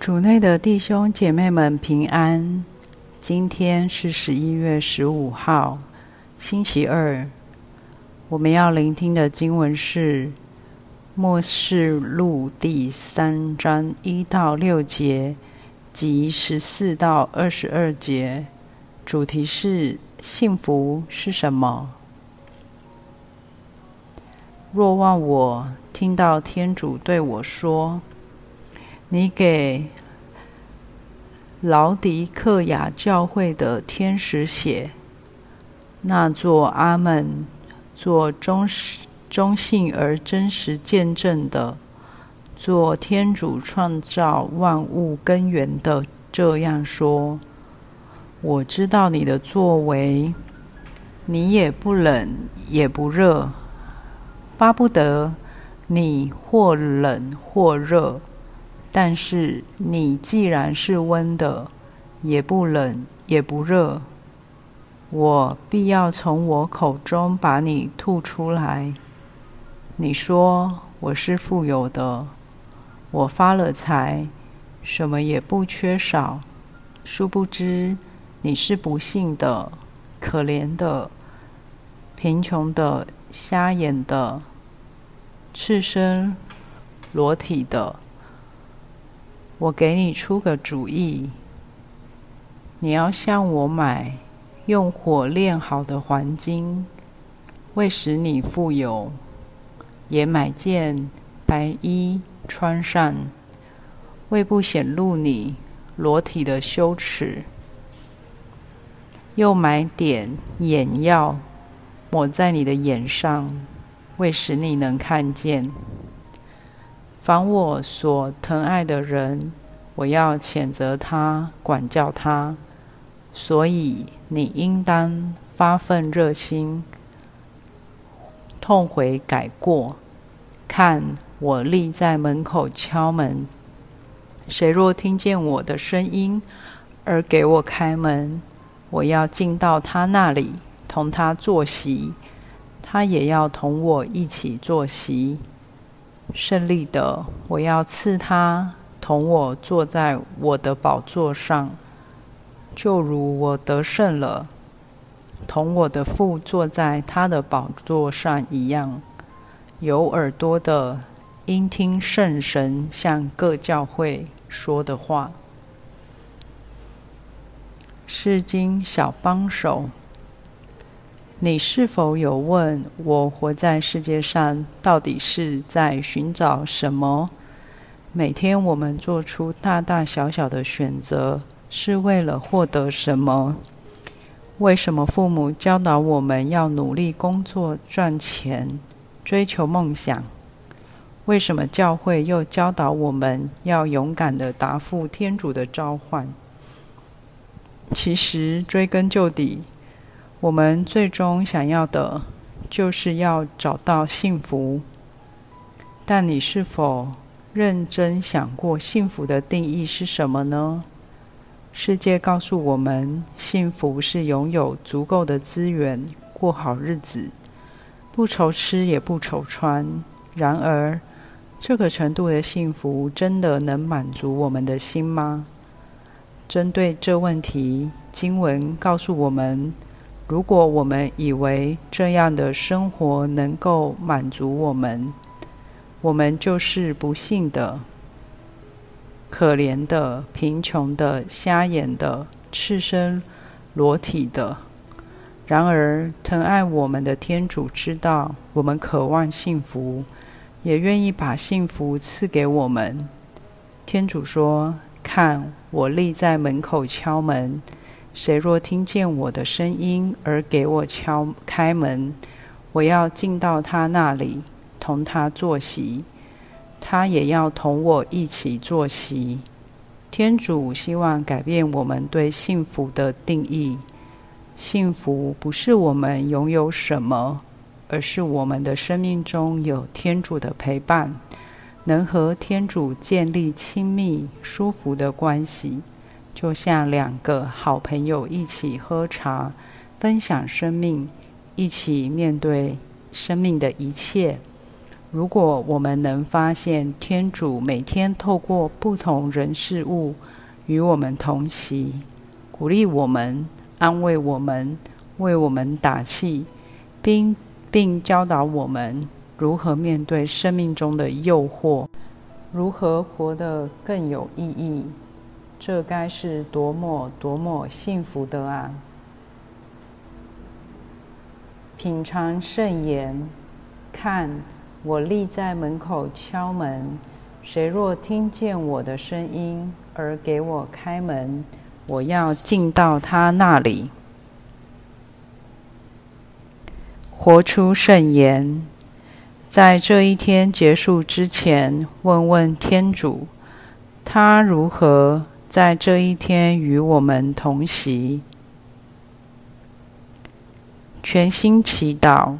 主内的弟兄姐妹们平安。今天是十一月十五号，星期二。我们要聆听的经文是《末世录》第三章一到六节及十四到二十二节。主题是：幸福是什么？若望我听到天主对我说。你给劳迪克雅教会的天使写，那座阿门，做忠实、忠信而真实见证的，做天主创造万物根源的，这样说：我知道你的作为，你也不冷也不热，巴不得你或冷或热。但是你既然是温的，也不冷也不热，我必要从我口中把你吐出来。你说我是富有的，我发了财，什么也不缺少。殊不知你是不幸的、可怜的、贫穷的、瞎眼的、赤身裸体的。我给你出个主意，你要向我买用火炼好的黄金，为使你富有；也买件白衣穿上，为不显露你裸体的羞耻；又买点眼药抹在你的眼上，为使你能看见。凡我所疼爱的人，我要谴责他，管教他。所以你应当发愤热心，痛悔改过。看，我立在门口敲门，谁若听见我的声音而给我开门，我要进到他那里，同他坐席，他也要同我一起坐席。胜利的，我要赐他同我坐在我的宝座上，就如我得胜了，同我的父坐在他的宝座上一样。有耳朵的，应听圣神向各教会说的话。是经小帮手。你是否有问我活在世界上到底是在寻找什么？每天我们做出大大小小的选择，是为了获得什么？为什么父母教导我们要努力工作赚钱，追求梦想？为什么教会又教导我们要勇敢的答复天主的召唤？其实追根究底。我们最终想要的，就是要找到幸福。但你是否认真想过，幸福的定义是什么呢？世界告诉我们，幸福是拥有足够的资源，过好日子，不愁吃也不愁穿。然而，这个程度的幸福，真的能满足我们的心吗？针对这问题，经文告诉我们。如果我们以为这样的生活能够满足我们，我们就是不幸的、可怜的、贫穷的、瞎眼的、赤身裸体的。然而，疼爱我们的天主知道我们渴望幸福，也愿意把幸福赐给我们。天主说：“看，我立在门口敲门。”谁若听见我的声音而给我敲开门，我要进到他那里，同他坐席，他也要同我一起坐席。天主希望改变我们对幸福的定义。幸福不是我们拥有什么，而是我们的生命中有天主的陪伴，能和天主建立亲密、舒服的关系。就像两个好朋友一起喝茶，分享生命，一起面对生命的一切。如果我们能发现天主每天透过不同人事物与我们同行，鼓励我们、安慰我们、为我们打气，并并教导我们如何面对生命中的诱惑，如何活得更有意义，这该是多么多么幸福的啊！品尝圣言，看。我立在门口敲门，谁若听见我的声音而给我开门，我要进到他那里。活出圣言，在这一天结束之前，问问天主，他如何在这一天与我们同行。全心祈祷，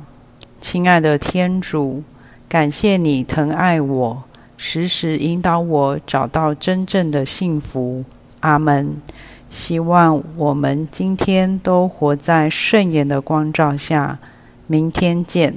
亲爱的天主。感谢你疼爱我，时时引导我找到真正的幸福。阿门。希望我们今天都活在圣言的光照下。明天见。